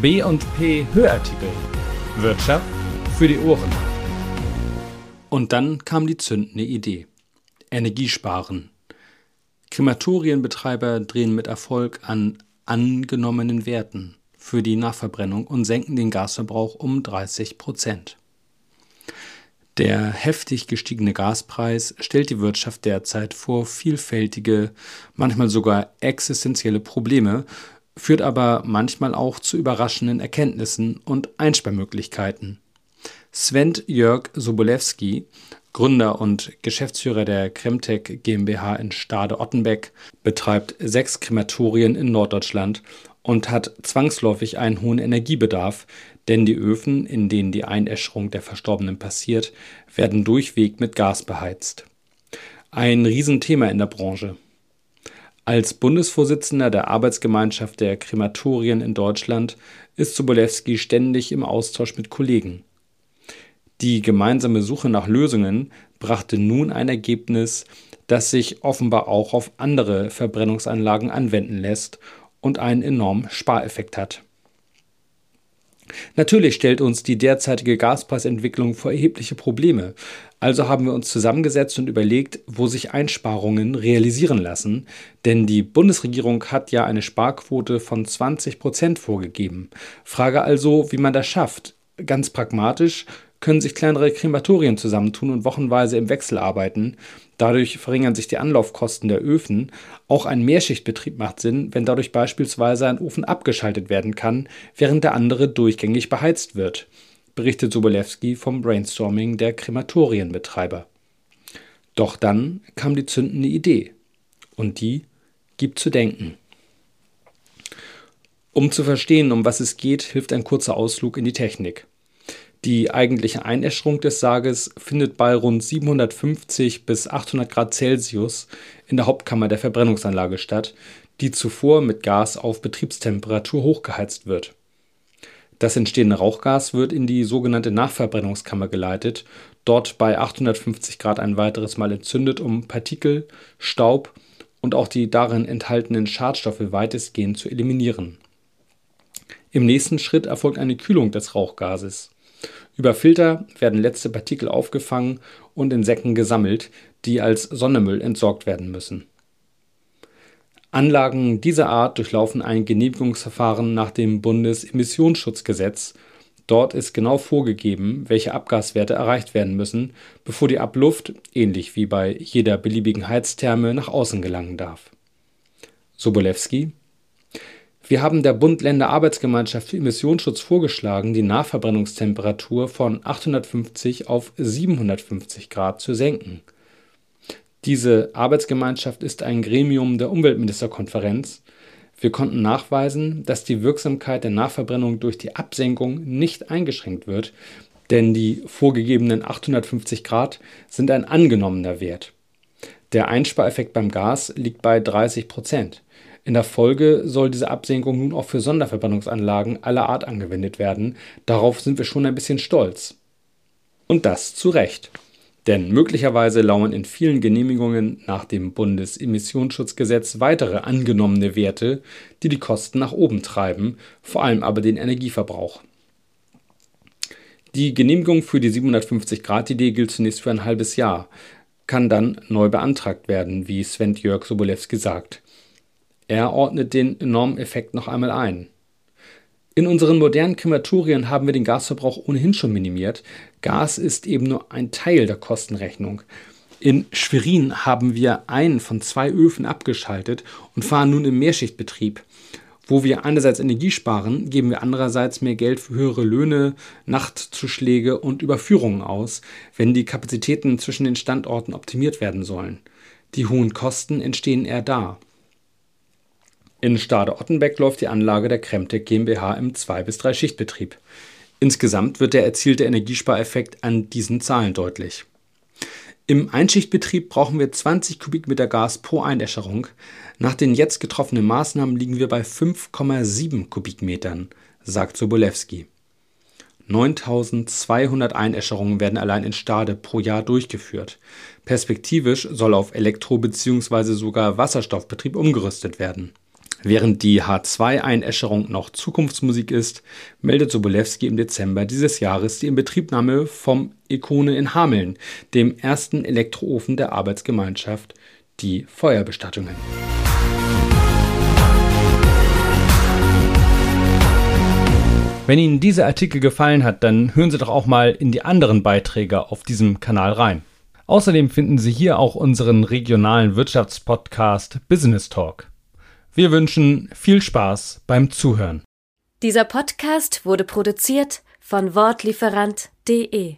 B&P Hörartikel. Wirtschaft für die Ohren. Und dann kam die zündende Idee. Energiesparen. Krematorienbetreiber drehen mit Erfolg an angenommenen Werten für die Nachverbrennung und senken den Gasverbrauch um 30 Prozent. Der heftig gestiegene Gaspreis stellt die Wirtschaft derzeit vor vielfältige, manchmal sogar existenzielle Probleme, führt aber manchmal auch zu überraschenden Erkenntnissen und Einsparmöglichkeiten. Sven Jörg Sobolewski, Gründer und Geschäftsführer der Kremtech GmbH in Stade-Ottenbeck, betreibt sechs Krematorien in Norddeutschland und hat zwangsläufig einen hohen Energiebedarf, denn die Öfen, in denen die Einäscherung der Verstorbenen passiert, werden durchweg mit Gas beheizt. Ein Riesenthema in der Branche. Als Bundesvorsitzender der Arbeitsgemeinschaft der Krematorien in Deutschland ist Sobolewski ständig im Austausch mit Kollegen. Die gemeinsame Suche nach Lösungen brachte nun ein Ergebnis, das sich offenbar auch auf andere Verbrennungsanlagen anwenden lässt und einen enormen Spareffekt hat. Natürlich stellt uns die derzeitige Gaspreisentwicklung vor erhebliche Probleme. Also haben wir uns zusammengesetzt und überlegt, wo sich Einsparungen realisieren lassen, denn die Bundesregierung hat ja eine Sparquote von 20 Prozent vorgegeben. Frage also, wie man das schafft. Ganz pragmatisch können sich kleinere Krematorien zusammentun und wochenweise im Wechsel arbeiten. Dadurch verringern sich die Anlaufkosten der Öfen. Auch ein Mehrschichtbetrieb macht Sinn, wenn dadurch beispielsweise ein Ofen abgeschaltet werden kann, während der andere durchgängig beheizt wird, berichtet Sobolewski vom Brainstorming der Krematorienbetreiber. Doch dann kam die zündende Idee. Und die gibt zu denken. Um zu verstehen, um was es geht, hilft ein kurzer Ausflug in die Technik. Die eigentliche Einäscherung des Sarges findet bei rund 750 bis 800 Grad Celsius in der Hauptkammer der Verbrennungsanlage statt, die zuvor mit Gas auf Betriebstemperatur hochgeheizt wird. Das entstehende Rauchgas wird in die sogenannte Nachverbrennungskammer geleitet, dort bei 850 Grad ein weiteres Mal entzündet, um Partikel, Staub und auch die darin enthaltenen Schadstoffe weitestgehend zu eliminieren. Im nächsten Schritt erfolgt eine Kühlung des Rauchgases. Über Filter werden letzte Partikel aufgefangen und in Säcken gesammelt, die als Sondermüll entsorgt werden müssen. Anlagen dieser Art durchlaufen ein Genehmigungsverfahren nach dem Bundesemissionsschutzgesetz. Dort ist genau vorgegeben, welche Abgaswerte erreicht werden müssen, bevor die Abluft, ähnlich wie bei jeder beliebigen Heiztherme, nach außen gelangen darf. Sobolewski wir haben der Bund-Länder-Arbeitsgemeinschaft für Emissionsschutz vorgeschlagen, die Nachverbrennungstemperatur von 850 auf 750 Grad zu senken. Diese Arbeitsgemeinschaft ist ein Gremium der Umweltministerkonferenz. Wir konnten nachweisen, dass die Wirksamkeit der Nachverbrennung durch die Absenkung nicht eingeschränkt wird, denn die vorgegebenen 850 Grad sind ein angenommener Wert. Der Einspareffekt beim Gas liegt bei 30 Prozent. In der Folge soll diese Absenkung nun auch für Sonderverbrennungsanlagen aller Art angewendet werden. Darauf sind wir schon ein bisschen stolz. Und das zu Recht. Denn möglicherweise lauern in vielen Genehmigungen nach dem Bundesemissionsschutzgesetz weitere angenommene Werte, die die Kosten nach oben treiben, vor allem aber den Energieverbrauch. Die Genehmigung für die 750-Grad-Idee gilt zunächst für ein halbes Jahr, kann dann neu beantragt werden, wie Sven Jörg Sobolewski sagt. Er ordnet den enormen Effekt noch einmal ein. In unseren modernen Krematorien haben wir den Gasverbrauch ohnehin schon minimiert. Gas ist eben nur ein Teil der Kostenrechnung. In Schwerin haben wir einen von zwei Öfen abgeschaltet und fahren nun im Mehrschichtbetrieb. Wo wir einerseits Energie sparen, geben wir andererseits mehr Geld für höhere Löhne, Nachtzuschläge und Überführungen aus, wenn die Kapazitäten zwischen den Standorten optimiert werden sollen. Die hohen Kosten entstehen eher da. In Stade-Ottenbeck läuft die Anlage der Kremtech GmbH im Zwei- bis Drei-Schichtbetrieb. Insgesamt wird der erzielte Energiespareffekt an diesen Zahlen deutlich. Im Einschichtbetrieb brauchen wir 20 Kubikmeter Gas pro Einäscherung. Nach den jetzt getroffenen Maßnahmen liegen wir bei 5,7 Kubikmetern, sagt Sobolewski. 9200 Einäscherungen werden allein in Stade pro Jahr durchgeführt. Perspektivisch soll auf Elektro- bzw. sogar Wasserstoffbetrieb umgerüstet werden. Während die H2-Einäscherung noch Zukunftsmusik ist, meldet Sobolewski im Dezember dieses Jahres die Inbetriebnahme vom Ikone in Hameln, dem ersten Elektroofen der Arbeitsgemeinschaft, die Feuerbestattungen. Wenn Ihnen dieser Artikel gefallen hat, dann hören Sie doch auch mal in die anderen Beiträge auf diesem Kanal rein. Außerdem finden Sie hier auch unseren regionalen Wirtschaftspodcast Business Talk. Wir wünschen viel Spaß beim Zuhören. Dieser Podcast wurde produziert von Wortlieferant.de